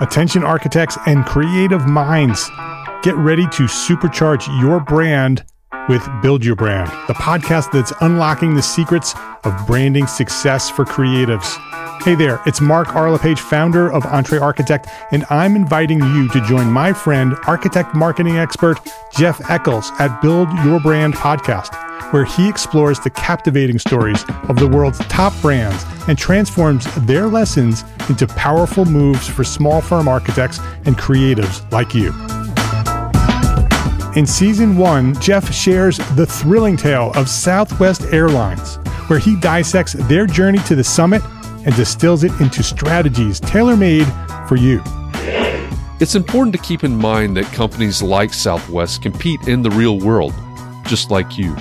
Attention architects and creative minds, get ready to supercharge your brand with Build Your Brand, the podcast that's unlocking the secrets of branding success for creatives. Hey there, it's Mark R. LePage, founder of EntreArchitect, and I'm inviting you to join my friend, architect marketing expert Jeff Echols at Build Your Brand podcast, where he explores the captivating stories of the world's top brands and transforms their lessons into powerful moves for small firm architects and creatives like you. In season one, Jeff shares the thrilling tale of Southwest Airlines, where he dissects their journey to the summit and distills it into strategies tailor made for you. It's important to keep in mind that companies like Southwest compete in the real world, just like you,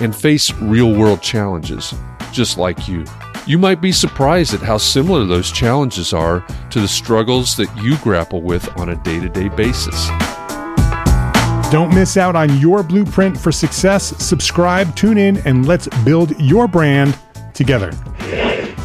and face real world challenges, just like you. You might be surprised at how similar those challenges are to the struggles that you grapple with on a day to day basis. Don't miss out on your blueprint for success. Subscribe, tune in, and let's build your brand together.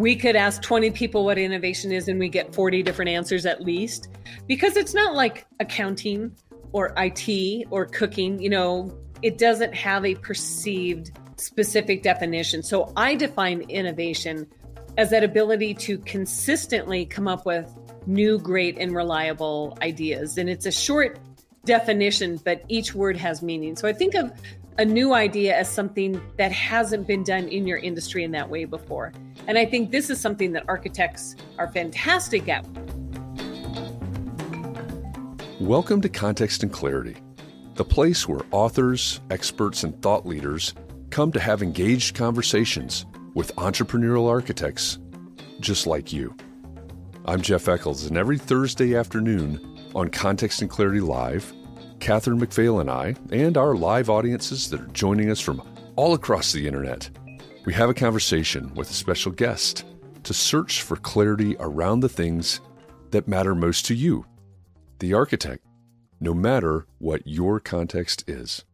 We could ask 20 people what innovation is and we get 40 different answers at least because it's not like accounting or IT or cooking, you know, it doesn't have a perceived specific definition. So I define innovation as that ability to consistently come up with new, great, and reliable ideas. And it's a short definition, but each word has meaning. So I think of a new idea as something that hasn't been done in your industry in that way before. And I think this is something that architects are fantastic at. Welcome to Context and Clarity, the place where authors, experts, and thought leaders come to have engaged conversations with entrepreneurial architects just like you. I'm Jeff Echols, and every Thursday afternoon on Context and Clarity Live, Katharine MacPhail and I, and our live audiences that are joining us from all across the internet, we have a conversation with a special guest to search for clarity around the things that matter most to you, the architect, no matter what your context is.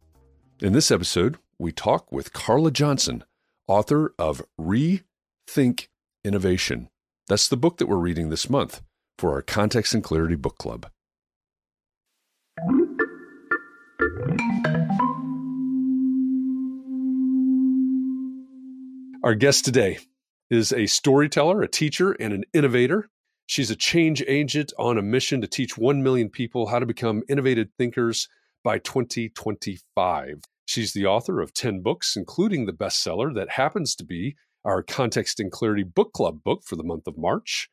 In this episode, we talk with Carla Johnson, author of Rethink Innovation. That's the book that we're reading this month for our Context and Clarity Book Club. Our guest today is a storyteller, a teacher, and an innovator. She's a change agent on a mission to teach 1 million people how to become innovative thinkers by 2025. She's the author of 10 books, including the bestseller that happens to be our Context and Clarity Book Club book for the month of March.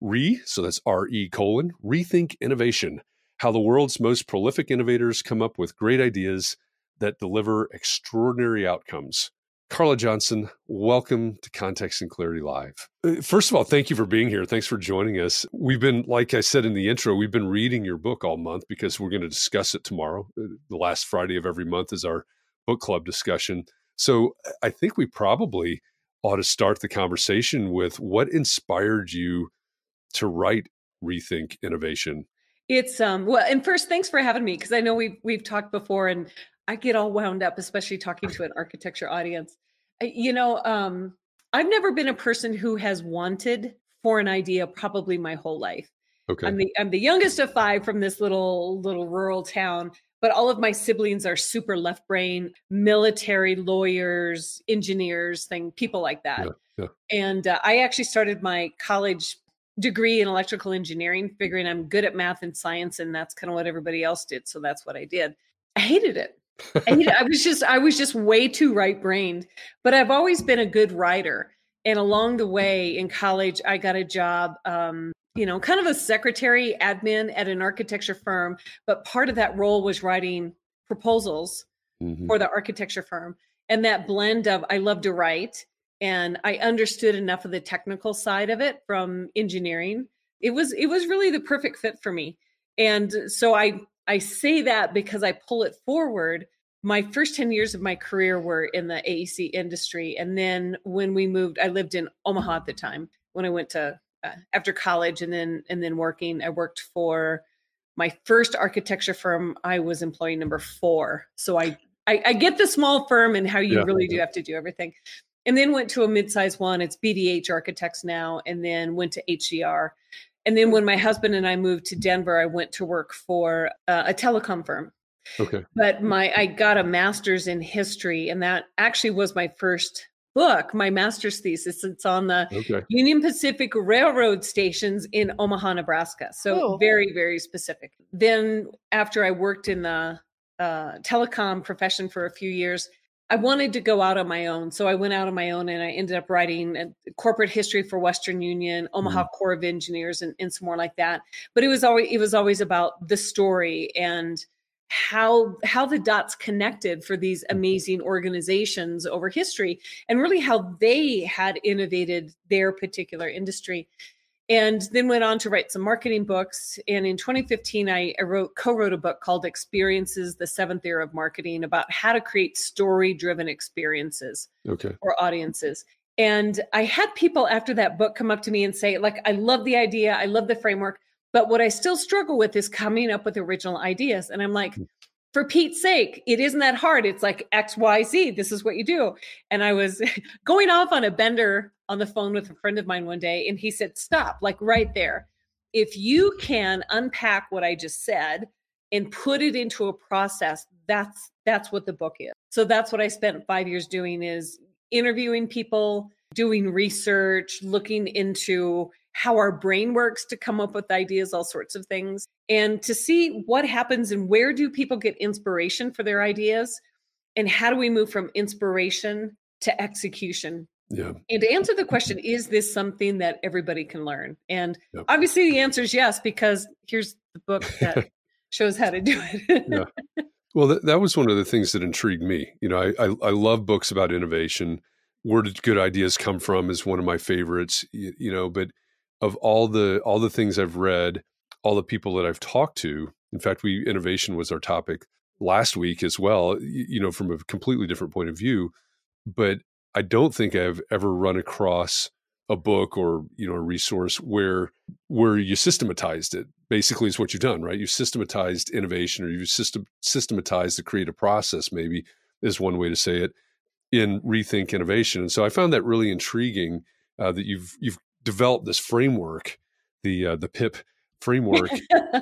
Re, so that's R E colon, Rethink Innovation How the World's Most Prolific Innovators Come Up with Great Ideas That Deliver Extraordinary Outcomes. Carla Johnson, welcome to Context and Clarity Live. Uh, first of all, thank you for being here. Thanks for joining us. We've been, like I said in the intro, we've been reading your book all month because we're going to discuss it tomorrow. Uh, the last Friday of every month is our book club discussion. So I think we probably ought to start the conversation with what inspired you to write Rethink Innovation. It's um well, and first, thanks for having me because I know we've we've talked before, and I get all wound up, especially talking to an architecture audience. You know, um, I've never been a person who has wanted for an idea probably my whole life. Okay. I'm the I'm the youngest of five from this little little rural town, but all of my siblings are super left brain, military, lawyers, engineers, thing people like that. Yeah, yeah. And uh, I actually started my college degree in electrical engineering, figuring I'm good at math and science, and that's kind of what everybody else did. So that's what I did. I hated it. I, I was just I was just way too right brained. But I've always been a good writer. And along the way in college, I got a job, um, you know, kind of a secretary admin at an architecture firm. But part of that role was writing proposals mm-hmm. for the architecture firm. And that blend of I love to write and I understood enough of the technical side of it from engineering. It was it was really the perfect fit for me. And so I I say that because I pull it forward. My first 10 years of my career were in the AEC industry. And then when we moved, I lived in Omaha at the time when I went to uh, after college and then and then working. I worked for my first architecture firm. I was employee number four. So I I, I get the small firm and how you yeah. really do have to do everything. And then went to a mid-sized one. It's BVH Architects now, and then went to HDR. And then when my husband and I moved to Denver, I went to work for uh, a telecom firm. Okay. But my I got a master's in history, and that actually was my first book, my master's thesis. It's on the okay. Union Pacific Railroad stations in Omaha, Nebraska. So oh. very, very specific. Then after I worked in the uh, telecom profession for a few years, I wanted to go out on my own. So I went out on my own and I ended up writing corporate history for Western Union, Omaha mm. Corps of Engineers, and, and some more like that. But it was always it was always about the story and how how the dots connected for these mm-hmm. amazing organizations over history and really how they had innovated their particular industry and then went on to write some marketing books and in 2015 i, I wrote co-wrote a book called experiences the seventh era of marketing about how to create story driven experiences okay. for audiences and i had people after that book come up to me and say like i love the idea i love the framework but what i still struggle with is coming up with original ideas and i'm like hmm. For Pete's sake, it isn't that hard. It's like X, Y, Z. This is what you do. And I was going off on a bender on the phone with a friend of mine one day and he said, Stop, like right there. If you can unpack what I just said and put it into a process, that's that's what the book is. So that's what I spent five years doing is interviewing people, doing research, looking into how our brain works to come up with ideas, all sorts of things, and to see what happens and where do people get inspiration for their ideas and how do we move from inspiration to execution yeah. And to answer the question, is this something that everybody can learn? And yep. obviously the answer is yes, because here's the book that shows how to do it. yeah. Well, that, that was one of the things that intrigued me. You know, I, I, I love books about innovation. Where did good ideas come from is one of my favorites. You, you know, but of all the all the things I've read, all the people that I've talked to, in fact, we innovation was our topic last week as well. You, know, from a completely different point of view, but I don't think I've ever run across a book or you know a resource where where you systematized it basically is what you've done right you systematized innovation or you system systematized the creative process maybe is one way to say it in rethink innovation and so i found that really intriguing uh, that you've you've developed this framework the uh, the pip framework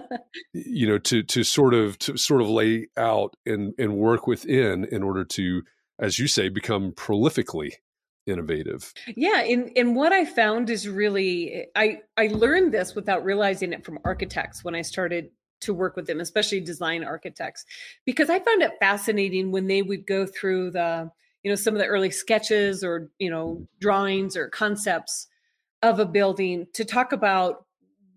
you know to to sort of to sort of lay out and and work within in order to as you say, become prolifically innovative. Yeah, and and what I found is really I I learned this without realizing it from architects when I started to work with them, especially design architects, because I found it fascinating when they would go through the you know some of the early sketches or you know drawings or concepts of a building to talk about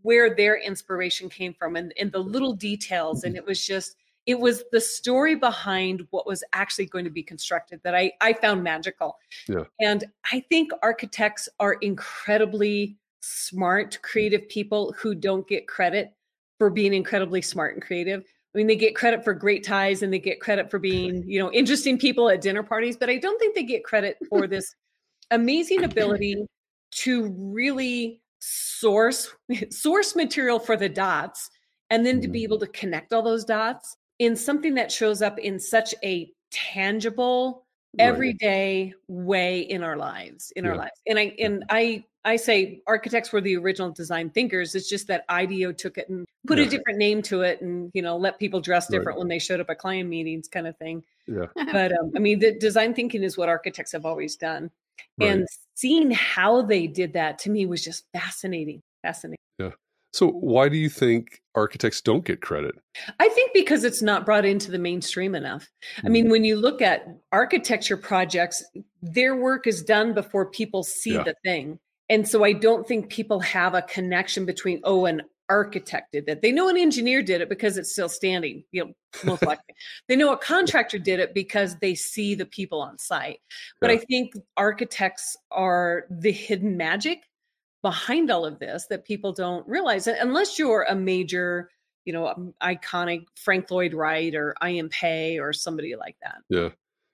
where their inspiration came from and, and the little details and mm-hmm. it was just it was the story behind what was actually going to be constructed that I, I found magical. Yeah. And I think architects are incredibly smart, creative people who don't get credit for being incredibly smart and creative. I mean, they get credit for great ties and they get credit for being, you know, interesting people at dinner parties, but I don't think they get credit for this amazing ability to really source source material for the dots and then to be mm-hmm. able to connect all those dots in something that shows up in such a tangible everyday way in our lives in yeah. our lives and i and i i say architects were the original design thinkers it's just that ideo took it and put yeah. a different name to it and you know let people dress different right. when they showed up at client meetings kind of thing yeah but um, i mean the design thinking is what architects have always done right. and seeing how they did that to me was just fascinating fascinating yeah so, why do you think architects don't get credit? I think because it's not brought into the mainstream enough. I mean, hmm. when you look at architecture projects, their work is done before people see yeah. the thing. And so I don't think people have a connection between, oh, an architect that. They know an engineer did it because it's still standing, you know, most likely. they know a contractor did it because they see the people on site. But Yeah. I think architects are the hidden magic behind all of this that people don't realize unless you're a major, you know, um, iconic Frank Lloyd Wright or I. M. Pei or somebody like that. Yeah,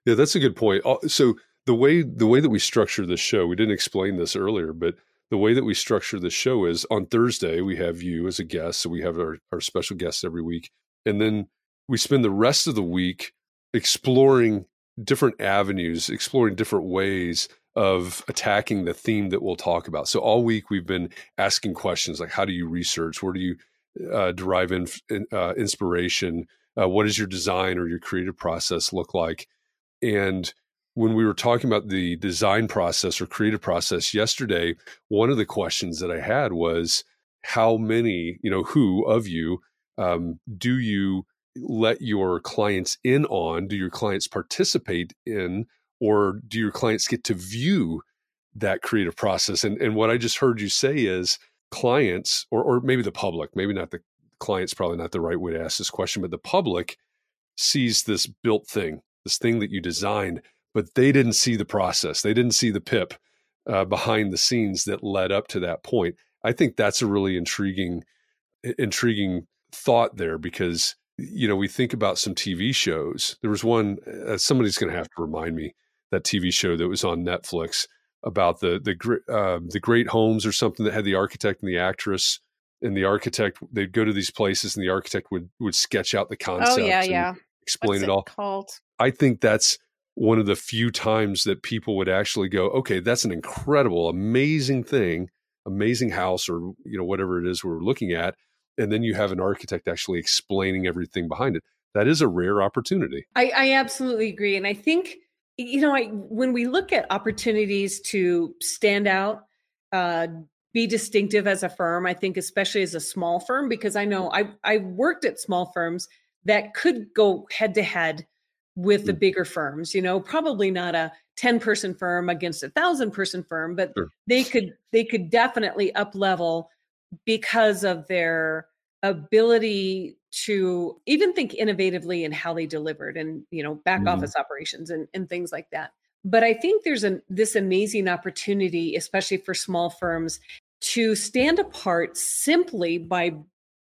yeah, that's a good point. So the way the way that we structure this show, we didn't explain this earlier, but the way that we structure the show is on Thursday we have you as a guest, so we have our our special guests every week, and then we spend the rest of the week exploring different avenues, exploring different ways of attacking the theme that we'll talk about. So all week we've been asking questions like, how do you research? Where do you uh, derive in, uh, inspiration? Uh, what does your design or your creative process look like? And when we were talking about the design process or creative process yesterday, one of the questions that I had was, how many, you know, who of you um, do you let your clients in on? Do your clients participate in, or do your clients get to view that creative process? And and what I just heard you say is clients, or or maybe the public, maybe not the clients, probably not the right way to ask this question, but the public sees this built thing, this thing that you designed, but they didn't see the process. They didn't see the pip uh, behind the scenes that led up to that point. I think that's a really intriguing, intriguing thought there because you know we think about some TV shows. There was one. Uh, somebody's going to have to remind me that TV show that was on Netflix about the the uh, the great homes or something that had the architect and the actress and the architect they'd go to these places and the architect would would sketch out the concept. Oh yeah, yeah. explain What's it all called? I think that's one of the few times that people would actually go, okay, that's an incredible, amazing thing, amazing house, or you know whatever it is we're looking at, and then you have an architect actually explaining everything behind it. That is a rare opportunity. I, I absolutely agree. And I think, you know, I, when we look at opportunities to stand out, uh, be distinctive as a firm, I think, especially as a small firm, because I know I, I worked at small firms that could go head to head with the Mm. bigger firms, you know, probably not a 10 person firm against a thousand person firm, but Sure. they could, they could definitely up level because of their ability to even think innovatively in how they delivered and you know back Mhm. office operations and, and things like that but i think there's an this amazing opportunity especially for small firms to stand apart simply by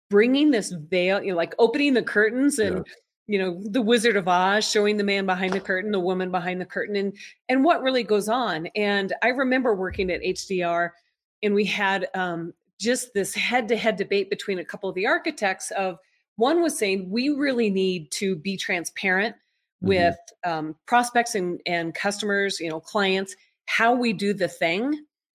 bringing this veil you know like opening the curtains and Yeah. You know the wizard of oz showing the man behind the curtain the woman behind the curtain and and what really goes on and i remember working at hdr and we had um, just this head-to-head debate between a couple of the architects of one was saying we really need to be transparent Mhm. with um, prospects and, and customers you know clients how we do the thing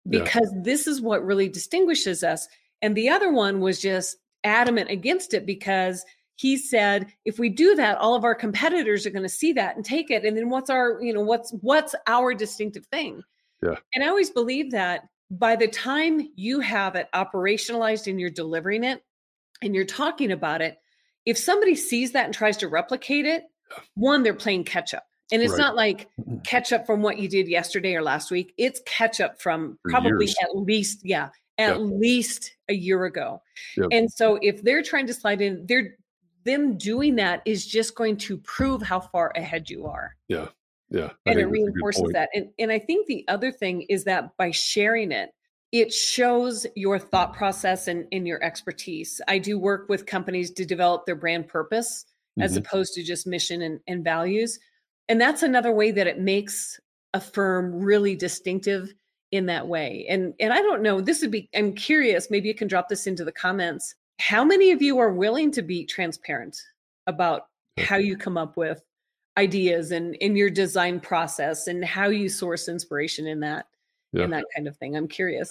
Yeah. because this is what really distinguishes us and the other one was just adamant against it because he said if we do that all of our competitors are going to see that and take it and then what's our you know what's what's our distinctive thing Yeah. and i always believe that by the time you have it operationalized and you're delivering it and you're talking about it if somebody sees that and tries to replicate it one they're playing catch up and it's Right. not like catch up from what you did yesterday or last week it's catch up from For probably years. at least yeah at least a year ago Yep. and so if they're trying to slide in they're them doing that is just going to prove how far ahead you are. Yeah, yeah, I and it think that's a good reinforces that. And, and i think the other thing is that by sharing it it shows your thought process and, and your expertise. I do work with companies to develop their brand purpose as Mhm. opposed to just mission and, and values. And that's another way that it makes a firm really distinctive in that way. And and i don't know this would be i'm curious maybe you can drop this into the comments how many of you are willing to be transparent about how you come up with ideas and in your design process and how you source inspiration in that Yeah. in that kind of thing i'm curious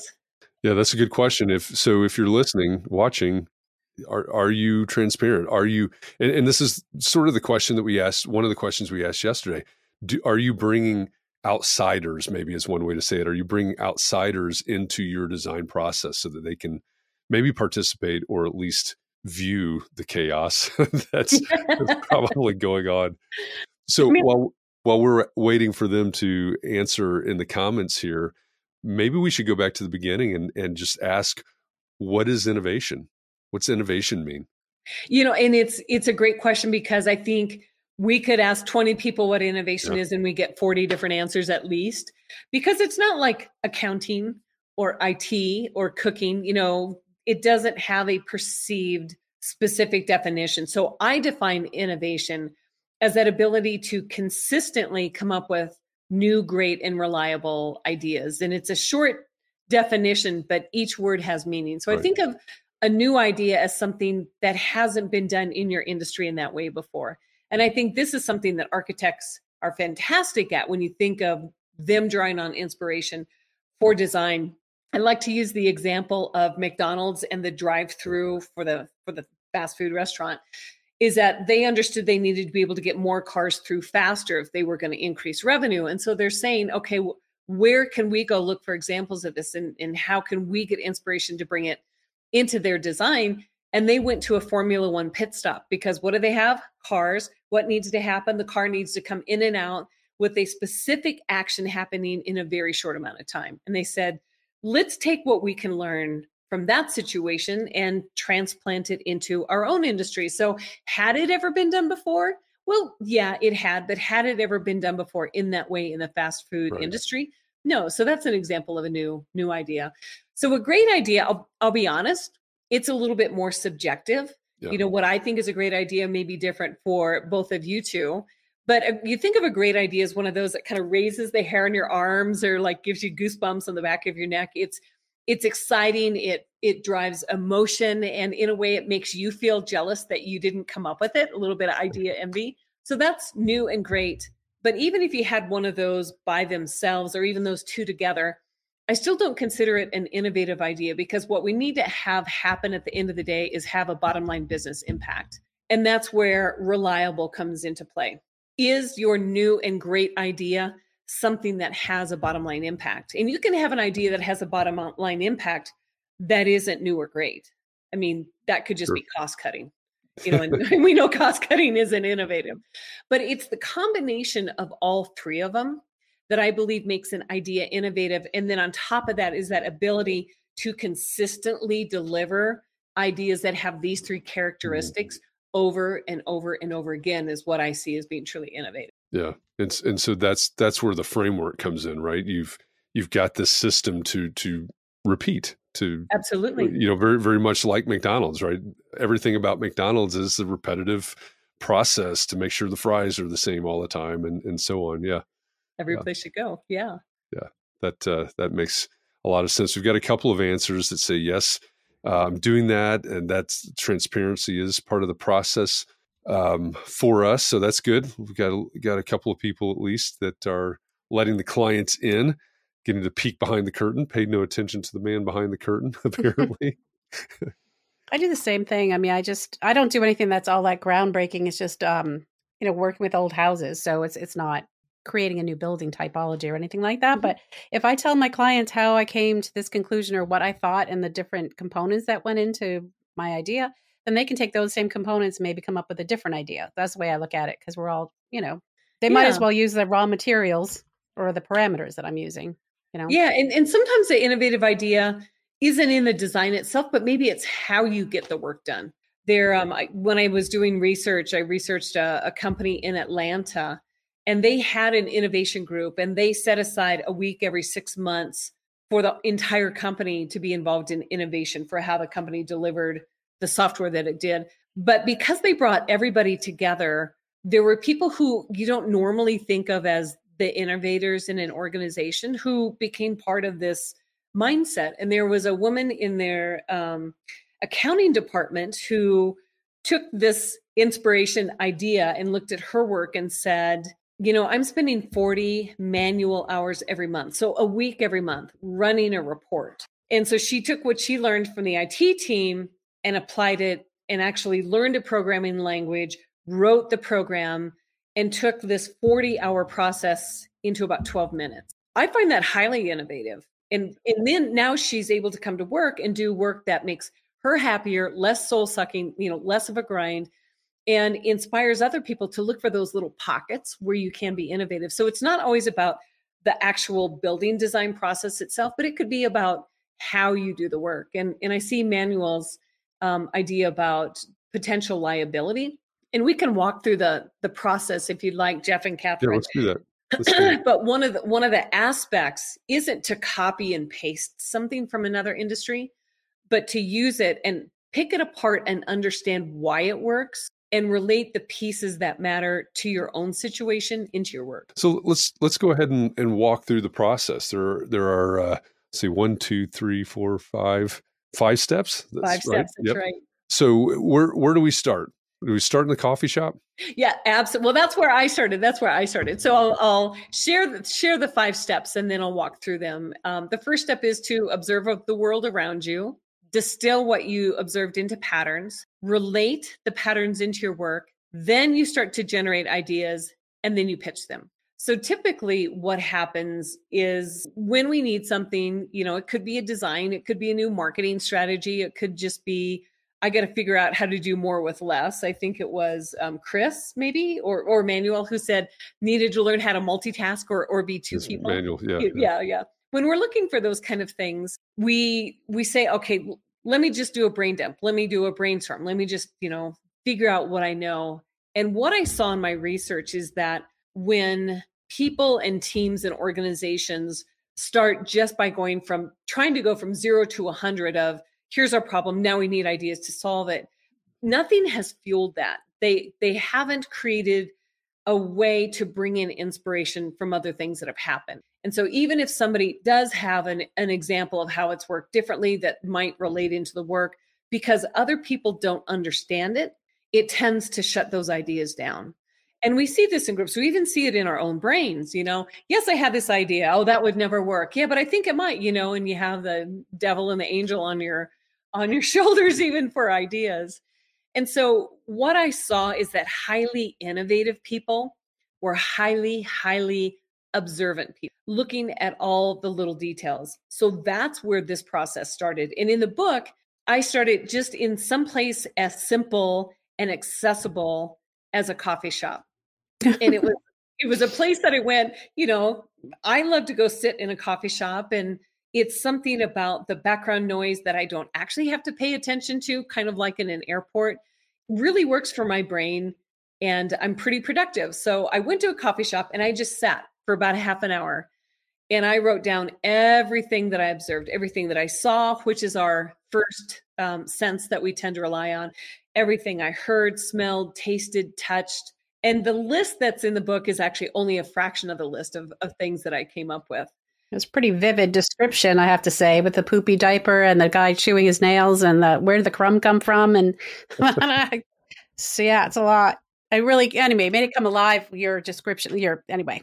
Yeah, that's a good question. If so, if you're listening, watching, are are you transparent? Are you? And, and this is sort of the question that we asked. One of the questions we asked yesterday. Do, are you bringing outsiders? Maybe is one way to say it. Are you bringing outsiders into your design process so that they can maybe participate or at least view the chaos that's, that's probably going on? So I mean- while while we're waiting for them to answer in the comments here, maybe we should go back to the beginning and, and just ask what is innovation What's innovation mean? You know, and it's it's a great question because I think we could ask 20 people what innovation yeah. is and we get 40 different answers at least because it's not like accounting or IT or cooking, you know, it doesn't have a perceived specific definition. So I define innovation as that ability to consistently come up with new, great, and reliable ideas. And it's a short definition, but each word has meaning. So right. I think of a new idea as something that hasn't been done in your industry in that way before. And I think this is something that architects are fantastic at when you think of them drawing on inspiration for design. I like to use the example of McDonald's and the drive-through for the for the fast food restaurant is that they understood they needed to be able to get more cars through faster if they were going to increase revenue. And so they're saying, okay, where can we go look for examples of this and, and how can we get inspiration to bring it into their design? And they went to a Formula One pit stop because what do they have? Cars. What needs to happen? The car needs to come in and out with a specific action happening in a very short amount of time. And they said, let's take what we can learn from that situation and transplant it into our own industry. So, had it ever been done before? Well, yeah, it had, but had it ever been done before in that way in the fast food right. industry? No. So that's an example of a new new idea. So a great idea, I'll, I'll be honest, it's a little bit more subjective. Yeah. You know, what I think is a great idea may be different for both of you two. But uh, you think of a great idea as one of those that kind of raises the hair on your arms or like gives you goosebumps on the back of your neck. It's it's exciting. It it drives emotion and in a way it makes you feel jealous that you didn't come up with it a little bit of idea envy. So that's new and great. But even if you had one of those by themselves or even those two together i still don't consider it an innovative idea because what we need to have happen at the end of the day is have a bottom line business impact. And that's where reliable comes into play is your new and great idea something that has a bottom line impact. And you can have an idea that has a bottom line impact that isn't new or great. I mean, that could just sure. be cost cutting. You know, and we know cost cutting isn't innovative, but it's the combination of all three of them that I believe makes an idea innovative. And then on top of that is that ability to consistently deliver ideas that have these three mm-hmm. characteristics. Over and over and over again is what I see as being truly innovative. Yeah, and and so that's that's where the framework comes in, right? You've you've got this system to to repeat to absolutely you know very very much like McDonald's, right? Everything about McDonald's is the repetitive process to make sure the fries are the same all the time, and and so on. Yeah, every yeah. place you go. Yeah, yeah, that uh, that makes a lot of sense. We've got a couple of answers that say yes. I'm doing that, and that's transparency is part of the process um, for us. So that's good. We've got a, got a couple of people at least that are letting the clients in, getting to peek behind the curtain. Paid no attention to the man behind the curtain, apparently. I do the same thing. I mean, I just I don't do anything that's all that groundbreaking. It's just um, you know, working with old houses. So it's it's not creating a new building typology or anything like that. Mm-hmm. But if I tell my clients how I came to this conclusion or what I thought and the different components that went into my idea, then they can take those same components and maybe come up with a different idea. That's the way I look at it because we're all, you know, they yeah. might as well use the raw materials or the parameters that I'm using, you know? Yeah. And, and sometimes the innovative idea isn't in the design itself, but maybe it's how you get the work done. There, um, I, when I was doing research, I researched a, a company in Atlanta and they had an innovation group and they set aside a week every six months for the entire company to be involved in innovation for how the company delivered the software that it did. But because they brought everybody together, there were people who you don't normally think of as the innovators in an organization who became part of this mindset. And there was a woman in their um, accounting department who took this inspiration idea and looked at her work and said, you know, I'm spending 40 manual hours every month. So a week every month running a report. And so she took what she learned from the IT team and applied it and actually learned a programming language, wrote the program, and took this 40 hour process into about 12 minutes. I find that highly innovative. And, and then now she's able to come to work and do work that makes her happier, less soul sucking, you know, less of a grind, and inspires other people to look for those little pockets where you can be innovative. So it's not always about the actual building design process itself, but it could be about how you do the work. And, and I see Manuel's um, idea about potential liability. And we can walk through the the process if you'd like, Jeff and Katharine. Yeah, let's do that. Let's do that. but one of the one of the aspects isn't to copy and paste something from another industry, but to use it and pick it apart and understand why it works and relate the pieces that matter to your own situation into your work. So let's let's go ahead and, and walk through the process. There are, there are uh, let's see one, two, three, four, five, five steps. That's five right. steps. That's yep. right. So where where do we start? Do we start in the coffee shop? Yeah, absolutely. Well, that's where I started. That's where I started. So I'll, I'll share the, share the five steps, and then I'll walk through them. Um, the first step is to observe the world around you distill what you observed into patterns, relate the patterns into your work, then you start to generate ideas and then you pitch them. So typically what happens is when we need something, you know, it could be a design, it could be a new marketing strategy, it could just be I got to figure out how to do more with less. I think it was um, Chris, maybe, or or Manuel, who said needed to learn how to multitask or or be two it's people. Manuel, yeah, yeah, yeah, yeah when we're looking for those kind of things we we say okay let me just do a brain dump. Let me do a brainstorm. Let me just you know figure out what i know. And what i saw in my research is that when people and teams and organizations start just by going from trying to go from 0 to 100 of here's our problem. Now we need ideas to solve it nothing has fueled that. They they haven't created a way to bring in inspiration from other things that have happened. And so, even if somebody does have an, an example of how it's worked differently that might relate into the work, because other people don't understand it, it tends to shut those ideas down. And we see this in groups. We even see it in our own brains. You know, yes, I had this idea. Oh, that would never work. Yeah, but I think it might. You know, and you have the devil and the angel on your on your shoulders even for ideas. And so, what I saw is that highly innovative people were highly, highly observant people, looking at all the little details. So, that's where this process started. And in the book, I started just in some place as simple and accessible as a coffee shop. And it was it was a place that I went, you know, I love to go sit in a coffee shop and it's something about the background noise that I don't actually have to pay attention to, kind of like in an airport, really works for my brain. And I'm pretty productive. So I went to a coffee shop and I just sat for about a half an hour and I wrote down everything that I observed, everything that I saw, which is our first um, sense that we tend to rely on, everything I heard, smelled, tasted, touched. And the list that's in the book is actually only a fraction of the list of, of things that I came up with. It's pretty vivid description, I have to say, with the poopy diaper and the guy chewing his nails and the where did the crumb come from? And so yeah, it's a lot. I really anyway made it come alive. Your description, your anyway.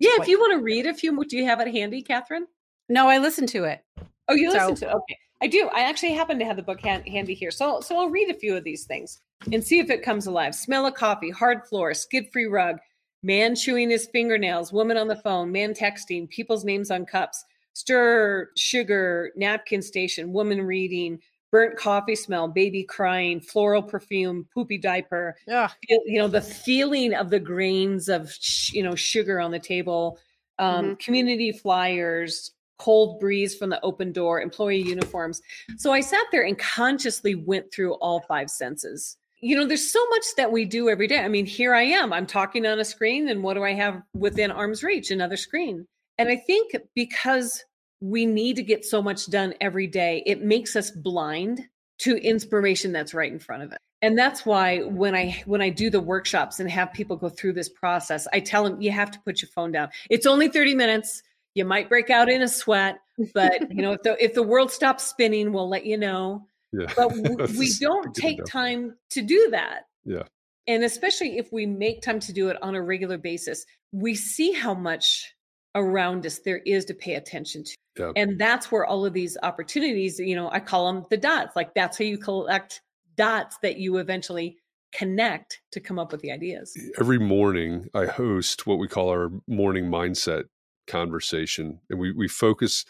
Yeah, if you want to read a few, do you have it handy, Katharine? No, I listened to it. Oh, you listened to it. Okay, I do. I actually happen to have the book hand, handy here, so so I'll read a few of these things and see if it comes alive. Smell of coffee, hard floor, skid-free rug, man chewing his fingernails, woman on the phone, man texting, people's names on cups, stir, sugar, napkin station, woman reading, burnt coffee smell, baby crying, floral perfume, poopy diaper. Yeah. You know, the feeling of the grains of, you know, sugar on the table, um, mm-hmm. community flyers, cold breeze from the open door, employee uniforms. So I sat there and consciously went through all five senses you know, there's so much that we do every day. I mean, here I am, I'm talking on a screen, and what do I have within arm's reach? Another screen. And I think because we need to get so much done every day, it makes us blind to inspiration that's right in front of it. And that's why when I when I do the workshops and have people go through this process, I tell them you have to put your phone down. It's only 30 minutes. You might break out in a sweat, but you know, if the if the world stops spinning, we'll let you know yeah. But we don't take time to do that. Yeah. And especially if we make time to do it on a regular basis, we see how much around us there is to pay attention to. Yeah. And that's where all of these opportunities, you know, I call them the dots. Like that's how you collect dots that you eventually connect to come up with the ideas. Every morning I host what we call our morning mindset conversation and we we focus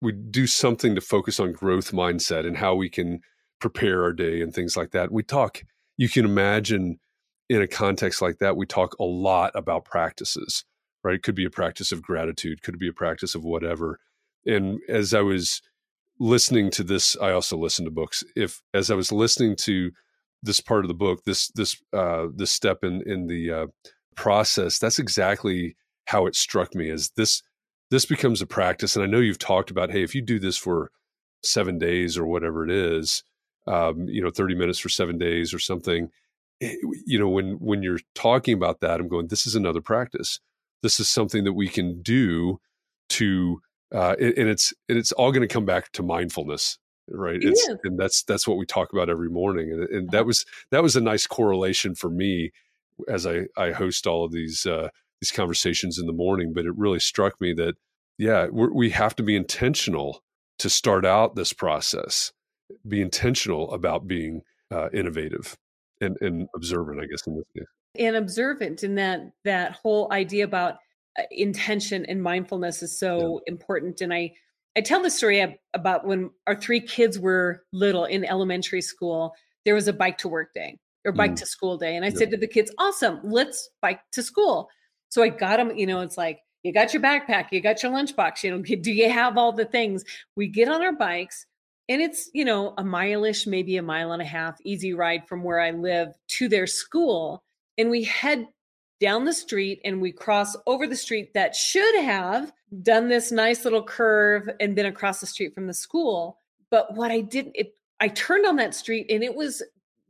we do something to focus on growth mindset and how we can prepare our day and things like that. We talk, you can imagine in a context like that, we talk a lot about practices, right? It could be a practice of gratitude, could be a practice of whatever. And as I was listening to this, I also listen to books. If as I was listening to this part of the book, this this uh, this step in in the uh, process, that's exactly how it struck me. Is this this becomes a practice, and I know you've talked about, hey, if you do this for seven days or whatever it is, um, you know, thirty minutes for seven days or something, eh, you know, when when you're talking about that, I'm going, this is another practice. This is something that we can do to uh, and it's and it's all going to come back to mindfulness right it's yeah. and that's that's what we talk about every morning and, and that was that was a nice correlation for me as i i host all of these uh these conversations in the morning but it really struck me that yeah we have to be intentional to start out this process be intentional about being uh, innovative and, and observant i guess in this case and observant in that that whole idea about uh, intention and mindfulness is so yeah. important and i i tell the story about when our three kids were little in elementary school there was a bike to work day or bike mm. to school day and i yeah. said to the kids awesome let's bike to school so i got them you know it's like you got your backpack you got your lunchbox you know do you have all the things we get on our bikes and it's you know a mile-ish maybe a mile and a half easy ride from where i live to their school and we head down the street and we cross over the street that should have done this nice little curve and been across the street from the school. But what I didn't, it, I turned on that street and it was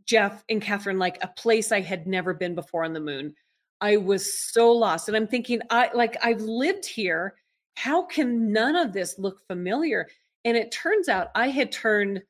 Jeff and Katharine like a place I had never been before on the moon. I was so lost. And I'm thinking, I like, I've lived here. How can none of this look familiar? And it turns out I had turned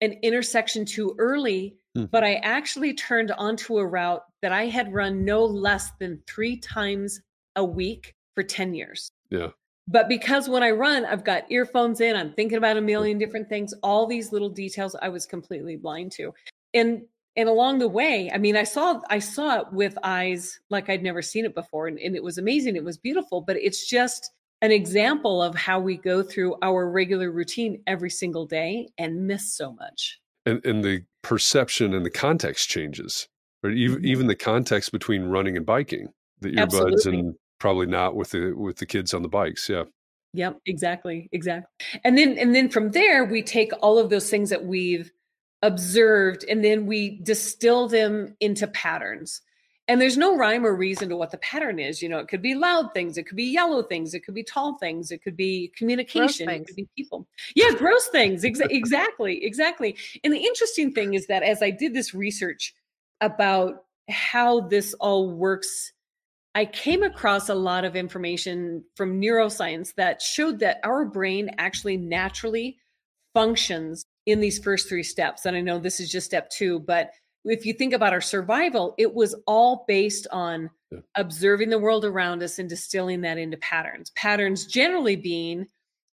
an intersection too early Hmm. But I actually turned onto a route that I had run no less than three times a week for 10 years. Yeah. But because when I run, I've got earphones in, I'm thinking about a million different things, all these little details I was completely blind to. And and along the way, I mean, I saw I saw it with eyes like I'd never seen it before. And, and it was amazing. It was beautiful, but it's just an example of how we go through our regular routine every single day and miss so much and, and the perception and the context changes or even, mm-hmm. even the context between running and biking the earbuds Absolutely. and probably not with the with the kids on the bikes yeah yep exactly exactly and then and then from there we take all of those things that we've observed and then we distill them into patterns. And there's no rhyme or reason to what the pattern is. You know it could be loud things it could be yellow things it could be tall things it could be communication it could be people. Yeah gross things Ex- exactly exactly. And the interesting thing is that as i did this research about how this all works i came across a lot of information from neuroscience that showed that our brain actually naturally functions in these first three steps and i know this is just step two but if you think about our survival, it was all based on yeah. observing the world around us and distilling that into patterns. Patterns generally being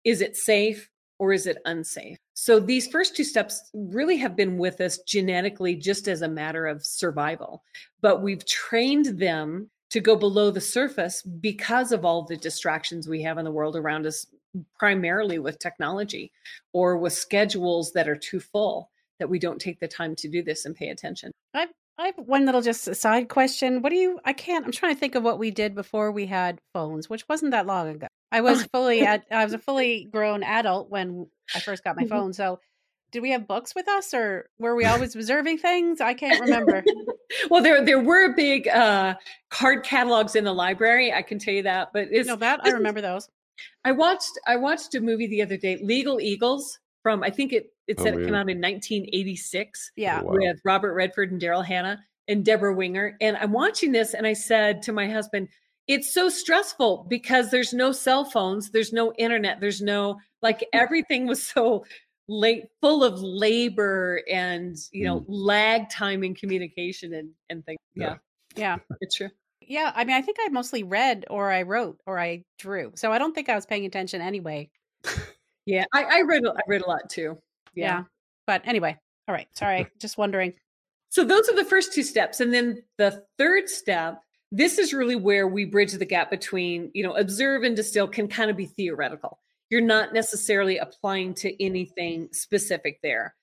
is it safe or is it unsafe? So these first two steps really have been with us genetically just as a matter of survival, but we've trained them to go below the surface because of all the distractions we have in the world around us, primarily with technology or with schedules that are too full that we don't take the time to do this and pay attention. I I have one little just side question. What do you I can't I'm trying to think of what we did before we had phones, which wasn't that long ago. I was fully at, I was a fully grown adult when I first got my mm-hmm. phone. So did we have books with us or were we always observing things? I can't remember. well, there there were big uh, card catalogs in the library. I can tell you that. But it's, no, that I remember those. I watched I watched a movie the other day, Legal Eagles from I think it it said oh, it came out in 1986. Yeah, oh, wow. with Robert Redford and Daryl Hannah and Debra Winger. And I'm watching this, and I said to my husband, "It's so stressful because there's no cell phones, there's no internet, there's no like everything was so." Late full of labor and you know mm. lag time in communication and and things yeah yeah, yeah. it's true yeah i mean i think i mostly read or i wrote or i drew so i don't think i was paying attention anyway Yeah, I, I read I read a lot too. Yeah. yeah. But anyway, all right. Sorry, just wondering. So those are the first two steps. And then the third step, this is really where we bridge the gap between, you know, observe and distill can kind of be theoretical. You're not necessarily applying to anything specific there.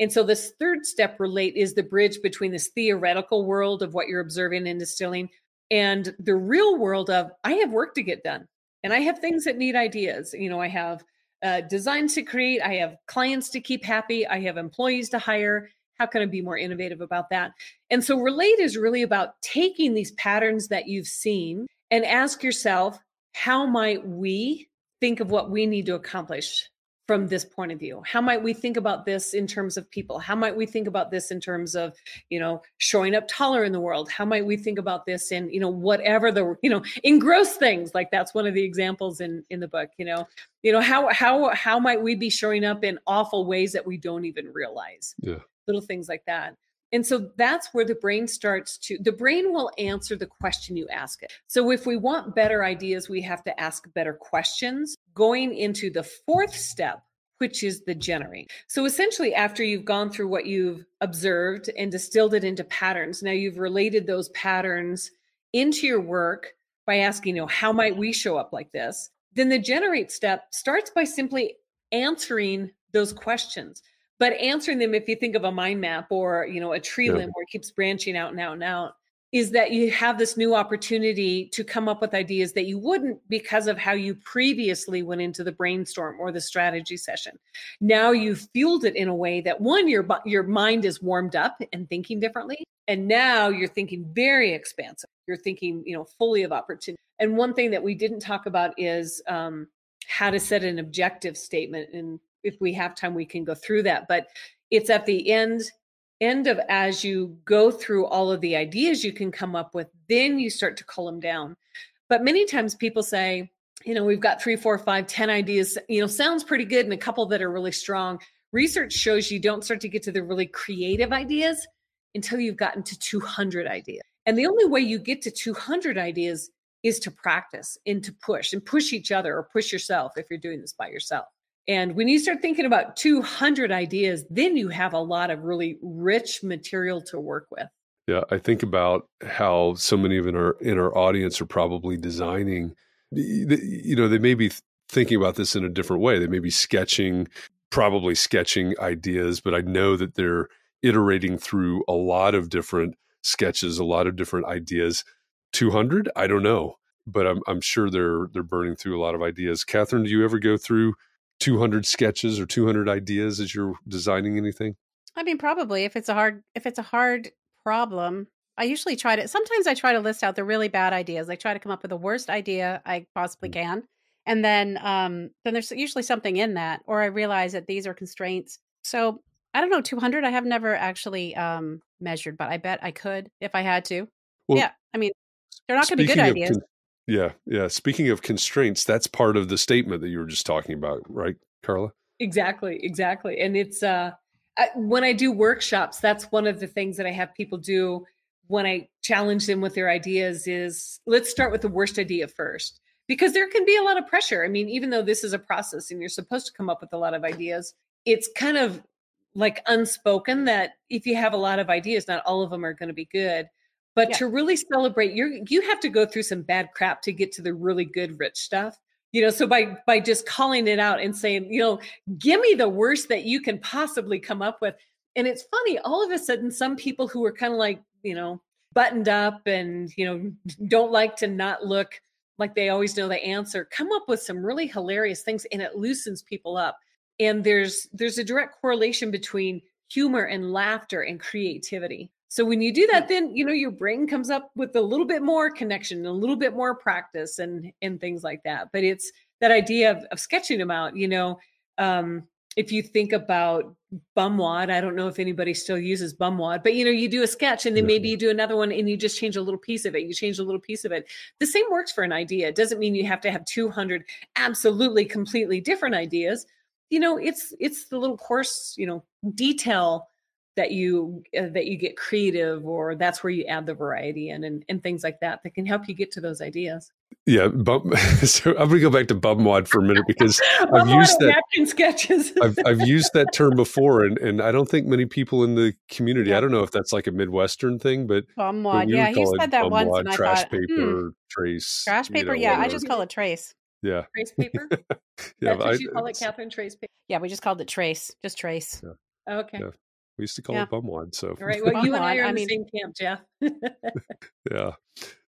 And so this third step relate is the bridge between this theoretical world of what you're observing and distilling and the real world of I have work to get done and I have things that need ideas. You know, I have uh, designs to create. I have clients to keep happy. I have employees to hire. How can I be more innovative about that? And so, relate is really about taking these patterns that you've seen and ask yourself, how might we think of what we need to accomplish from this point of view? How might we think about this in terms of people? How might we think about this in terms of you know showing up taller in the world? How might we think about this in you know whatever the you know in gross things? Like that's one of the examples in in the book you know? You know how how how might we be showing up in awful ways that we don't even realize? Yeah. Little things like that and so that's where the brain starts to, the brain will answer the question you ask it. So if we want better ideas, we have to ask better questions. Going into the fourth step, which is the generate. So essentially, after you've gone through what you've observed and distilled it into patterns, now you've related those patterns into your work by asking, you know, how might we show up like this? Then the generate step starts by simply answering those questions but answering them if you think of a mind map or you know a tree yeah. limb where it keeps branching out and out and out is that you have this new opportunity to come up with ideas that you wouldn't because of how you previously went into the brainstorm or the strategy session. Now you've fueled it in a way that one, your your mind is warmed up and thinking differently, and now you're thinking very expansive. You're thinking, you know, fully of opportunity. And one thing that we didn't talk about is um, how to set an objective statement. And if we have time we can go through that but it's at the end end of as you go through all of the ideas you can come up with then you start to cull them down. But many times people say you know we've got three four five ten ideas you know sounds pretty good and a couple that are really strong. Research shows you don't start to get to the really creative ideas until you've gotten to 200 ideas. And the only way you get to 200 ideas is to practice and to push and push each other or push yourself if you're doing this by yourself and when you start thinking about 200 ideas, then you have a lot of really rich material to work with. Yeah, I think about how so many of in our in our audience are probably designing. You know, they may be thinking about this in a different way. They may be sketching, probably sketching ideas, but I know that they're iterating through a lot of different sketches, a lot of different ideas. 200, I don't know, but I'm I'm sure they're they're burning through a lot of ideas. Katharine, do you ever go through 200 sketches or 200 ideas as you're designing anything? I mean, probably if it's a hard if it's a hard problem, I usually try to sometimes I try to list out the really bad ideas. I try to come up with the worst idea I possibly mm. can. And then um then there's usually something in that or I realize that these are constraints. So, I don't know 200 I have never actually um measured, but I bet I could if I had to. Well, yeah, I mean, they're not going to be good ideas. Con- yeah, yeah. Speaking of constraints, that's part of the statement that you were just talking about, right, Carla? Exactly, exactly. And it's uh when I do workshops, that's one of the things that I have people do when I challenge them with their ideas is let's start with the worst idea first. Because there can be a lot of pressure. I mean, even though this is a process and you're supposed to come up with a lot of ideas, it's kind of like unspoken that if you have a lot of ideas, not all of them are going to be good. But yeah. to really celebrate, you you have to go through some bad crap to get to the really good rich stuff. You know, so by by just calling it out and saying, you know, give me the worst that you can possibly come up with. And it's funny, all of a sudden, some people who are kind of like, you know, buttoned up and, you know, don't like to not look like they always know the answer, come up with some really hilarious things and it loosens people up. And there's there's a direct correlation between humor and laughter and creativity. So when you do that, then you know your brain comes up with a little bit more connection, a little bit more practice, and and things like that. But it's that idea of, of sketching them out. You know, um, if you think about bumwad, I don't know if anybody still uses bumwad, but you know, you do a sketch and then maybe you do another one and you just change a little piece of it. You change a little piece of it. The same works for an idea. It doesn't mean you have to have 200 absolutely completely different ideas. You know, it's it's the little course, you know, detail that you uh, that you get creative or that's where you add the variety in and, and things like that that can help you get to those ideas yeah bum, so i'm going to go back to bumwad for a minute because i've used that napkin sketches I've, I've used that term before and, and i don't think many people in the community yeah. i don't know if that's like a midwestern thing but bumwad yeah he said that once and trash I thought, paper hmm. trace trash paper you know, yeah i just call it trace yeah trace paper yeah that's what I, you call it Katharine trace paper yeah we just called it trace just trace yeah. okay yeah. We used to call yeah. it bumwad. So All right. Well, you and I are in I mean, the same camp, Jeff. yeah.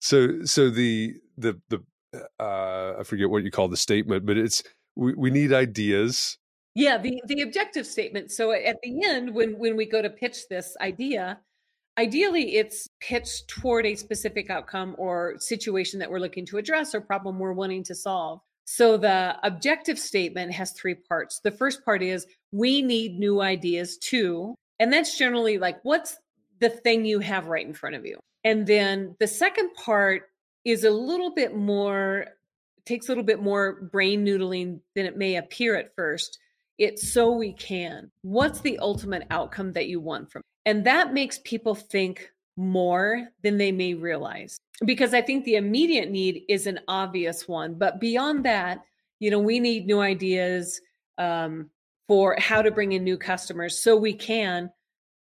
So so the the the uh, I forget what you call the statement, but it's we, we need ideas. Yeah, the the objective statement. So at the end, when when we go to pitch this idea, ideally it's pitched toward a specific outcome or situation that we're looking to address or problem we're wanting to solve. So the objective statement has three parts. The first part is we need new ideas too. And that's generally like what's the thing you have right in front of you. And then the second part is a little bit more takes a little bit more brain noodling than it may appear at first. It's so we can. What's the ultimate outcome that you want from? It? And that makes people think more than they may realize. Because I think the immediate need is an obvious one, but beyond that, you know, we need new ideas um, for how to bring in new customers so we can.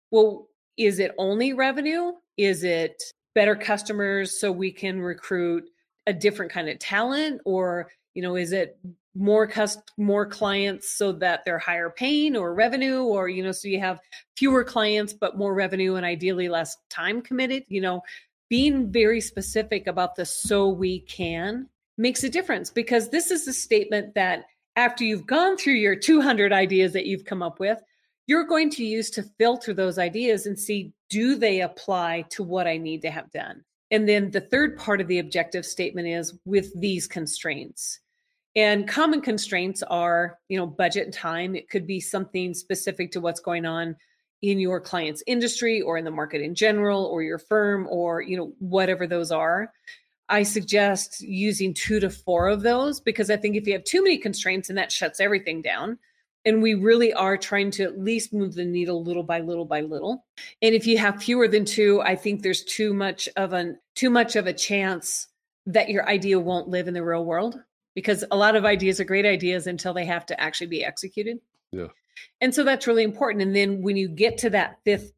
Well, is it only revenue? Is it better customers so we can recruit a different kind of talent or you know is it more cust- more clients so that they're higher paying or revenue or you know so you have fewer clients but more revenue and ideally less time committed you know being very specific about the so we can makes a difference because this is a statement that after you've gone through your 200 ideas that you've come up with you're going to use to filter those ideas and see do they apply to what I need to have done and then the third part of the objective statement is with these constraints. And common constraints are, you know, budget and time. It could be something specific to what's going on in your client's industry or in the market in general or your firm or, you know, whatever those are. I suggest using two to four of those because I think if you have too many constraints and that shuts everything down, and we really are trying to at least move the needle little by little by little. And if you have fewer than two i think there's too much of an too much of a chance that your idea won't live in the real world because a lot of ideas are great ideas until they have to actually be executed. Yeah. And so that's really important. And then when you get to that fifth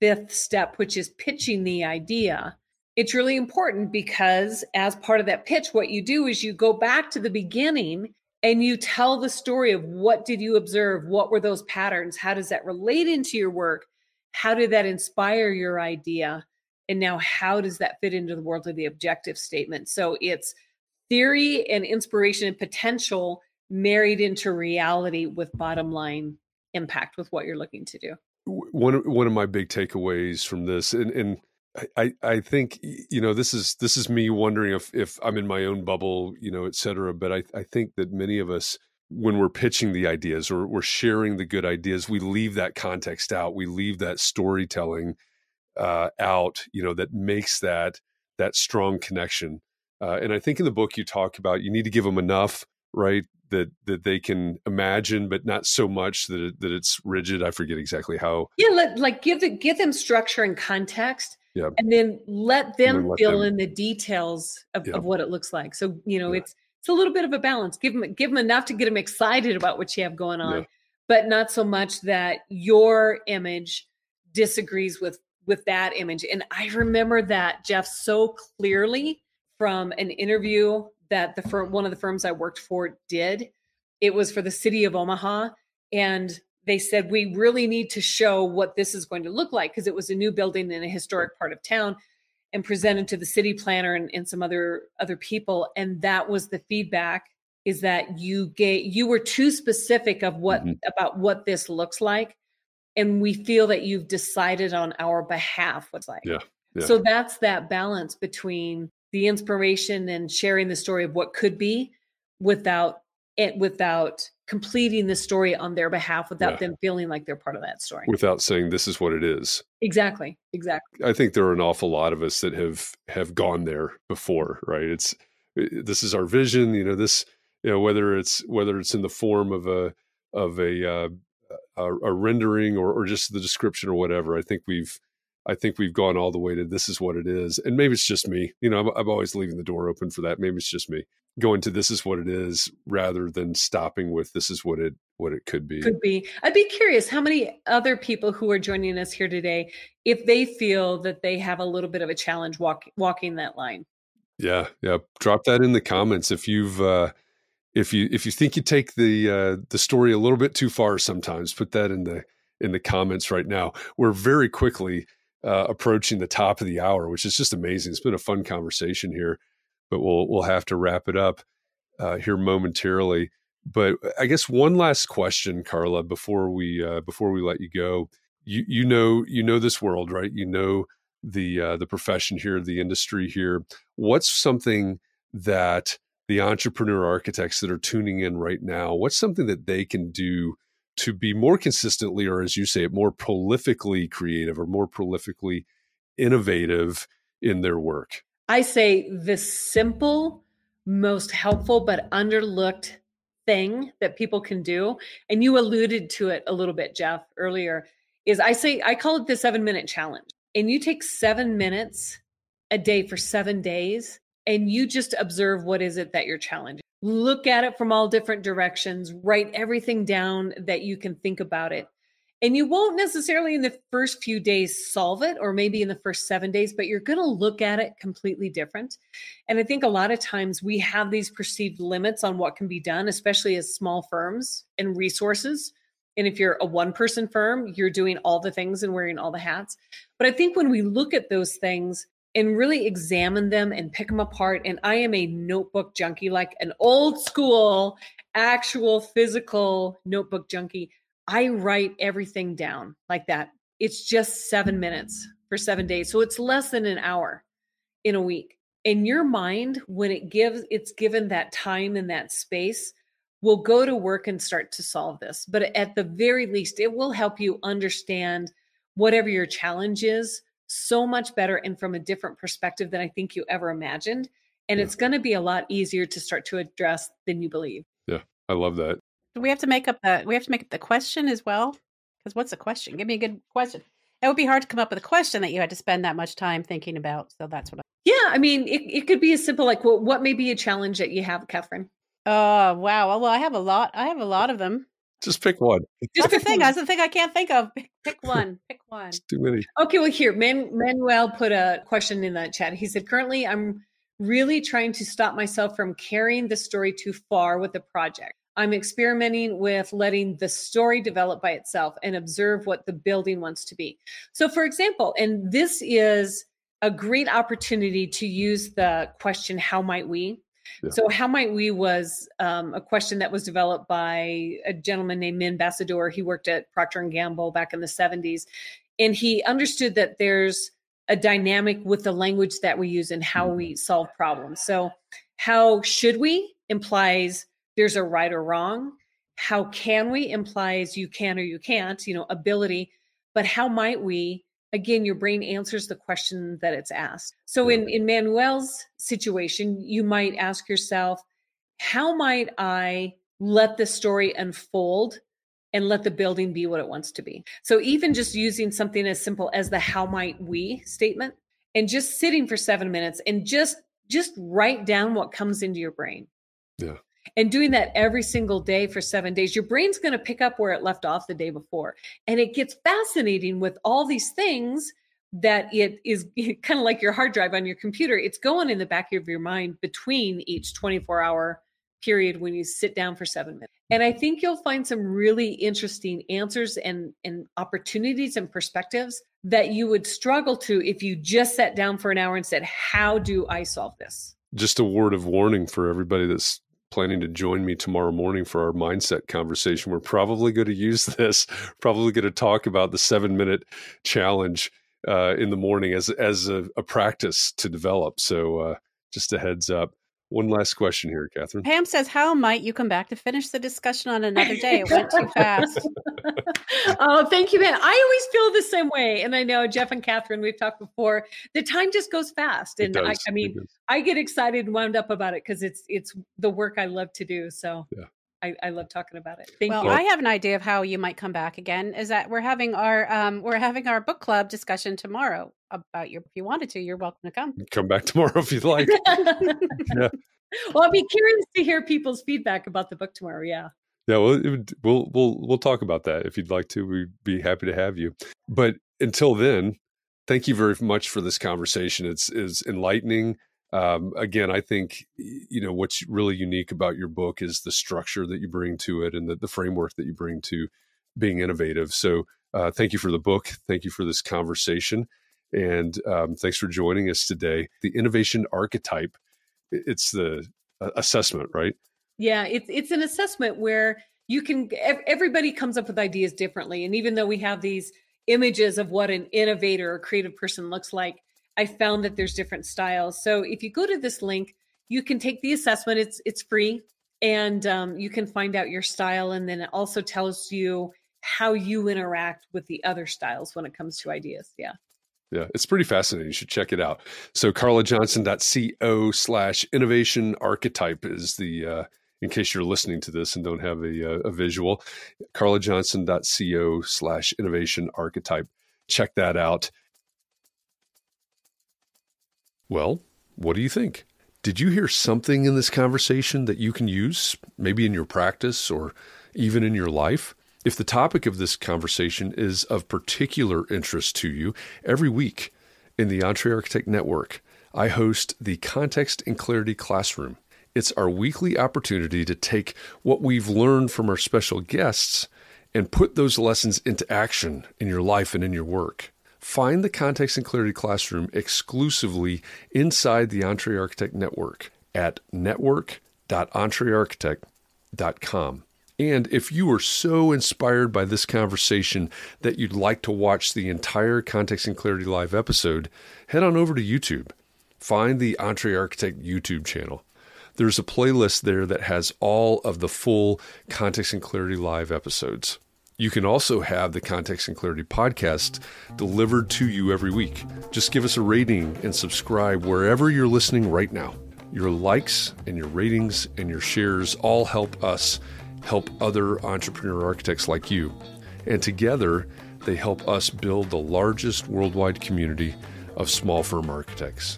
fifth step which is pitching the idea it's really important because as part of that pitch what you do is you go back to the beginning and you tell the story of what did you observe? What were those patterns? How does that relate into your work? How did that inspire your idea? And now how does that fit into the world of the objective statement? So it's theory and inspiration and potential married into reality with bottom line impact with what you're looking to do. One one of my big takeaways from this and and I, I think you know this is this is me wondering if if I'm in my own bubble, you know, et cetera. But I, I think that many of us, when we're pitching the ideas or we're sharing the good ideas, we leave that context out. We leave that storytelling uh, out. You know, that makes that that strong connection. Uh, and I think in the book you talk about you need to give them enough, right? That that they can imagine, but not so much that it, that it's rigid. I forget exactly how. Yeah, like give the, give them structure and context yeah. and then let them then let fill them- in the details of, Yeah. of what it looks like. So you know, Yeah. it's it's a little bit of a balance. Give them give them enough to get them excited about what you have going on, but not so much that your image disagrees with with that image. And I remember that Jeff so clearly from an interview that the firm one of the firms I worked for did. It was for the city of Omaha and they said we really need to show what this is going to look like because it was a new building in a historic part of town and presented to the city planner and, and some other other people and that was the feedback is that you gave you were too specific of what Mhm. about what this looks like and we feel that you've decided on our behalf what's like Yeah, yeah. so that's that balance between the inspiration and sharing the story of what could be without it without completing the story on their behalf without Yeah. them feeling like they're part of that story Without saying this is what it is. exactly exactly I think there are an awful lot of us that have have gone there before, right? It's this is our vision, you know. This, you know, whether it's whether it's in the form of a of a uh, a, a rendering or or just the description or whatever. I think we've I think we've gone all the way to this is what it is, and maybe it's just me. You know, I'm, I'm always leaving the door open for that. Maybe it's just me going to this is what it is rather than stopping with this is what it what it could be. could be i'd be curious how many other people who are joining us here today if they feel that they have a little bit of a challenge walk, walking that line Yeah, yeah. Drop that in the comments if you've uh if you if you think you take the uh the story a little bit too far sometimes, put that in the in the comments right now. We're very quickly uh approaching the top of the hour, which is just amazing. It's been a fun conversation here, but we'll we'll have to wrap it up uh here momentarily. but I guess one last question, Carla, before we uh, before we let you go. You you know you know this world, right? You know the uh, the profession here, the industry here. What's something that the entrepreneur architects that are tuning in right now, what's something that they can do to be more consistently, or as you say, it more prolifically creative or more prolifically innovative in their work? I say the simple, most helpful, but underlooked thing that people can do, and you alluded to it a little bit, Jeff, earlier, is I say, I call it the seven minute challenge. And you take seven minutes a day for seven days, and you just observe what is it that you're challenging. Look at it from all different directions, write everything down that you can think about it. And you won't necessarily in the first few days solve it, or maybe in the first seven days, but you're going to look at it completely different. And I think a lot of times we have these perceived limits on what can be done, especially as small firms and resources. And if you're a one person firm, you're doing all the things and wearing all the hats. But I think when we look at those things and really examine them and pick them apart, and I am a notebook junkie, like an old school, actual physical notebook junkie. I write everything down like that. It's just seven minutes for seven days. So it's less than an hour in a week. In your mind, when it gives, it's given that time and that space, will go to work and start to solve this. But at the very least, it will help you understand whatever your challenge is so much better and from a different perspective than I think you ever imagined. And yeah. it's going to be a lot easier to start to address than you believe. Yeah, I love that. Do we have to make up the we have to make up the question as well? Because what's the question? Give me a good question. It would be hard to come up with a question that you had to spend that much time thinking about. So that's what. I- yeah, I mean, it, it could be as simple like, well, what may be a challenge that you have, Katharine? Oh wow! Well, I have a lot. I have a lot of them. Just pick one. Just that's the thing. One. That's the thing I can't think of. Pick, pick one. Pick one. It's too many. Okay, well, here, Man- Manuel put a question in that chat. He said, "Currently, I'm really trying to stop myself from carrying the story too far with the project. I'm experimenting with letting the story develop by itself and observe what the building wants to be. So, for example, and this is a great opportunity to use the question, How might we? Yeah. So, How might we was um, a question that was developed by a gentleman named Min Basadur. He worked at Procter and Gamble back in the 70s. And he understood that there's a dynamic with the language that we use and how we mm-hmm. solve problems. So, how should we implies there's a right or wrong. How can we implies you can or you can't, you know, ability. But how might we? Again, your brain answers the question that it's asked. So in, in Manuel's situation, you might ask yourself, how might I let the story unfold and let the building be what it wants to be? So even just using something as simple as the how might we statement and just sitting for seven minutes and just just write down what comes into your brain. Yeah and doing that every single day for seven days, your brain's going to pick up where it left off the day before. And it gets fascinating with all these things that it is kind of like your hard drive on your computer. It's going in the back of your mind between each 24 hour period when you sit down for seven minutes. And I think you'll find some really interesting answers and, and opportunities and perspectives that you would struggle to if you just sat down for an hour and said, How do I solve this? Just a word of warning for everybody that's planning to join me tomorrow morning for our mindset conversation, we're probably going to use this, probably going to talk about the seven minute challenge uh, in the morning as as a, a practice to develop. So uh, just a heads up. One last question here, Katharine. Pam says, How might you come back to finish the discussion on another day? It went too fast. oh, thank you, man. I always feel the same way. And I know Jeff and Katharine, we've talked before, the time just goes fast. And I, I, mean, I get excited and wound up about it because it's it's the work I love to do. So yeah. I, I, love talking about it. Thank well, you. I have an idea of how you might come back again. Is that we're having our um, we're having our book club discussion tomorrow about your. If you wanted to, you're welcome to come. Come back tomorrow if you'd like. yeah. Well, I'll be curious to hear people's feedback about the book tomorrow. Yeah. Yeah, well, we'll we'll we'll talk about that if you'd like to. We'd be happy to have you. But until then, thank you very much for this conversation. It's is enlightening um, again, I think you know what's really unique about your book is the structure that you bring to it and the, the framework that you bring to being innovative. So, uh, thank you for the book. Thank you for this conversation, and um, thanks for joining us today. The innovation archetype. It's the uh, assessment, right? Yeah, it's it's an assessment where you can everybody comes up with ideas differently and even though we have these images of what an innovator or creative person looks like, I found that there's different styles. So if you go to this link, you can take the assessment. It's it's free, and um, you can find out your style, and then it also tells you how you interact with the other styles when it comes to ideas. Yeah. Yeah, it's pretty fascinating. You should check it out. So carlajohnson.co slash innovation archetype is the, uh, in case you're listening to this and don't have a, uh, a visual, carlajohnson.co slash innovation archetype. Check that out. Well, what do you think? Did you hear something in this conversation that you can use, maybe in your practice or even in your life? If the topic of this conversation is of particular interest to you, every week in the EntreArchitect Network, I host the Context and Clarity Classroom. It's our weekly opportunity to take what we've learned from our special guests and put those lessons into action in your life and in your work. Find the Context and Clarity Classroom exclusively inside the EntreArchitect Network at network.entrearchitect.com. And if you are so inspired by this conversation that you'd like to watch the entire Context and Clarity Live episode, head on over to YouTube. Find the EntreArchitect YouTube channel. There's a playlist there that has all of the full Context and Clarity Live episodes. You can also have the Context and Clarity podcast delivered to you every week. Just give us a rating and subscribe wherever you're listening right now. Your likes and your ratings and your shares all help us help other entrepreneur architects like you. And together, they help us build the largest worldwide community of small firm architects.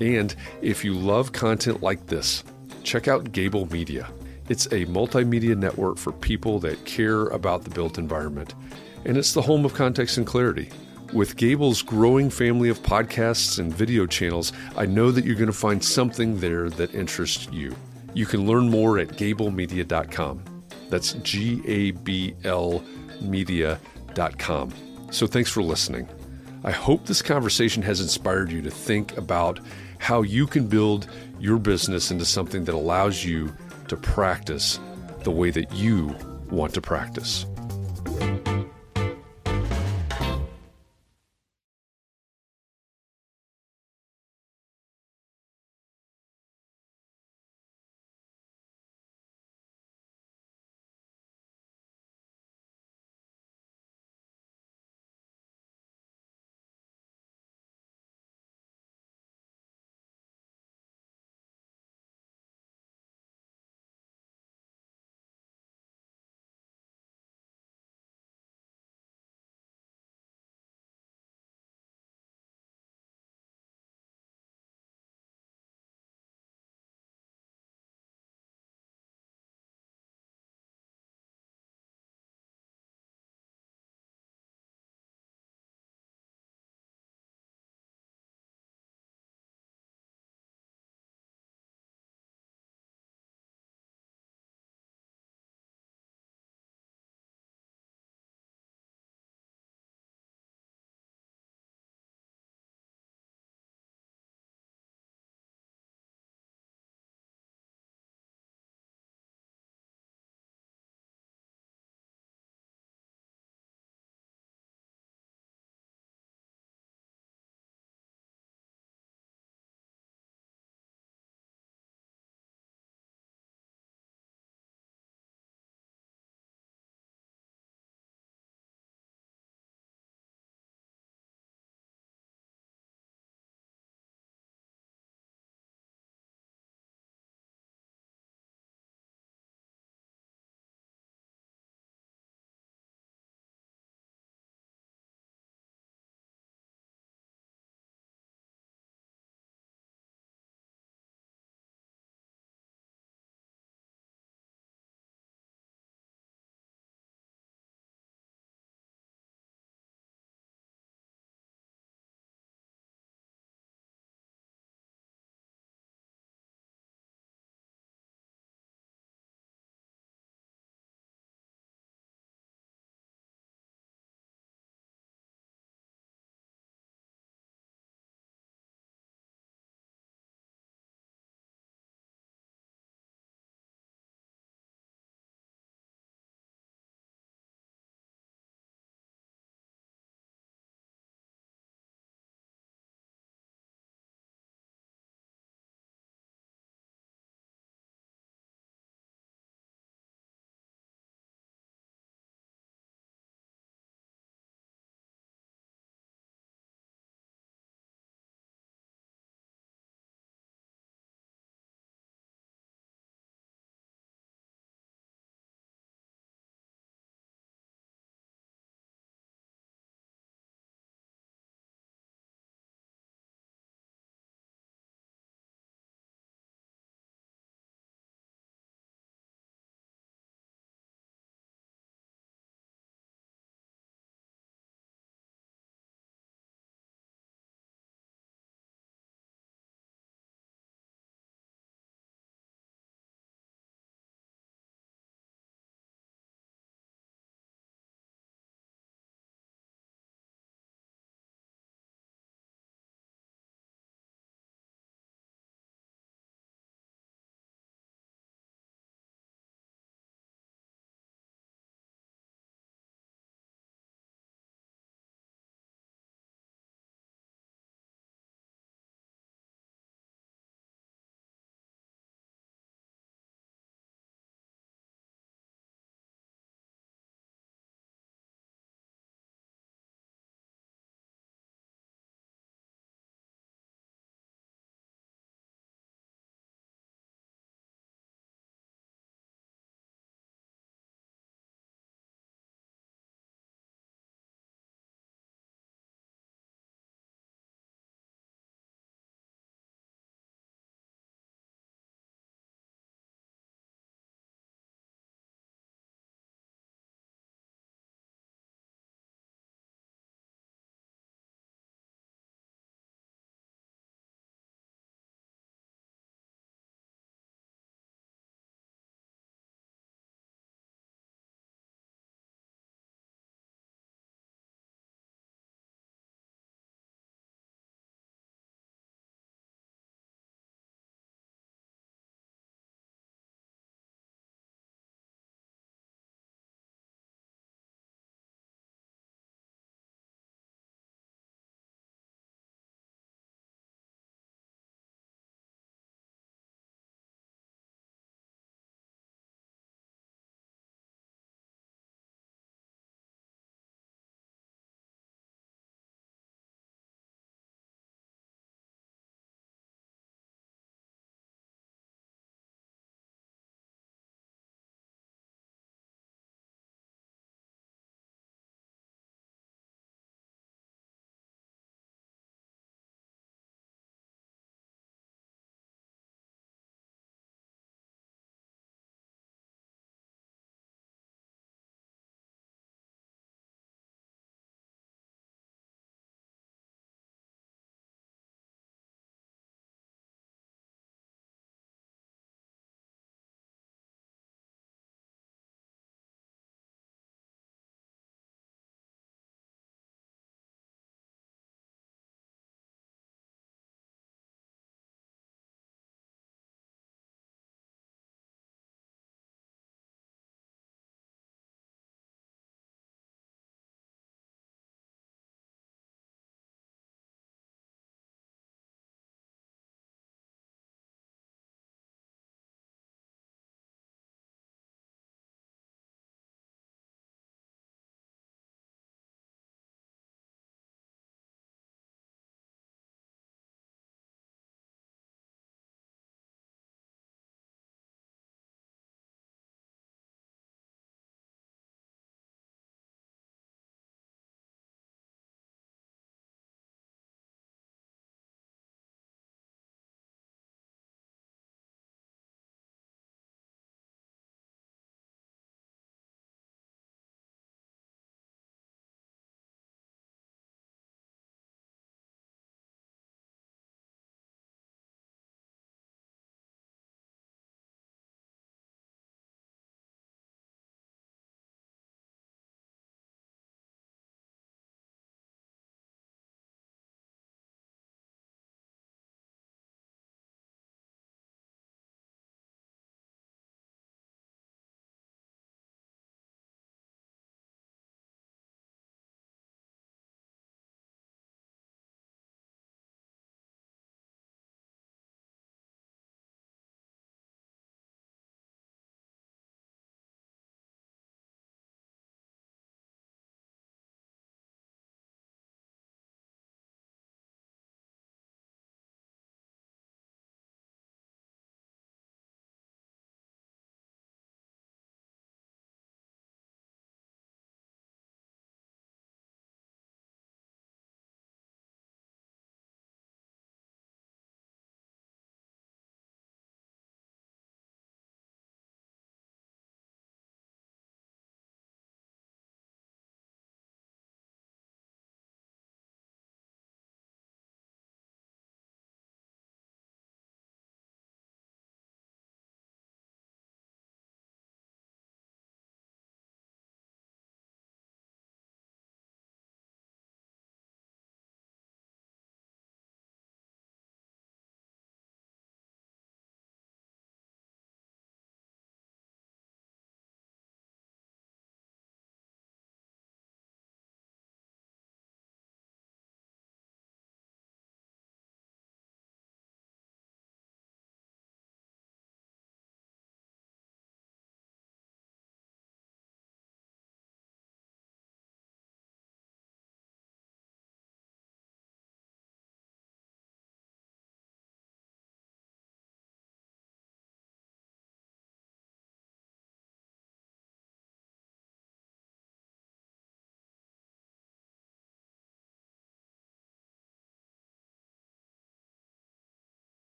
And if you love content like this, check out Gābl Media. It's a multimedia network for people that care about the built environment. And it's the home of context and clarity. With Gābl's growing family of podcasts and video channels, I know that you're going to find something there that interests you. You can learn more at gablemedia.com. That's G A B L media.com. So thanks for listening. I hope this conversation has inspired you to think about how you can build your business into something that allows you to practice the way that you want to practice.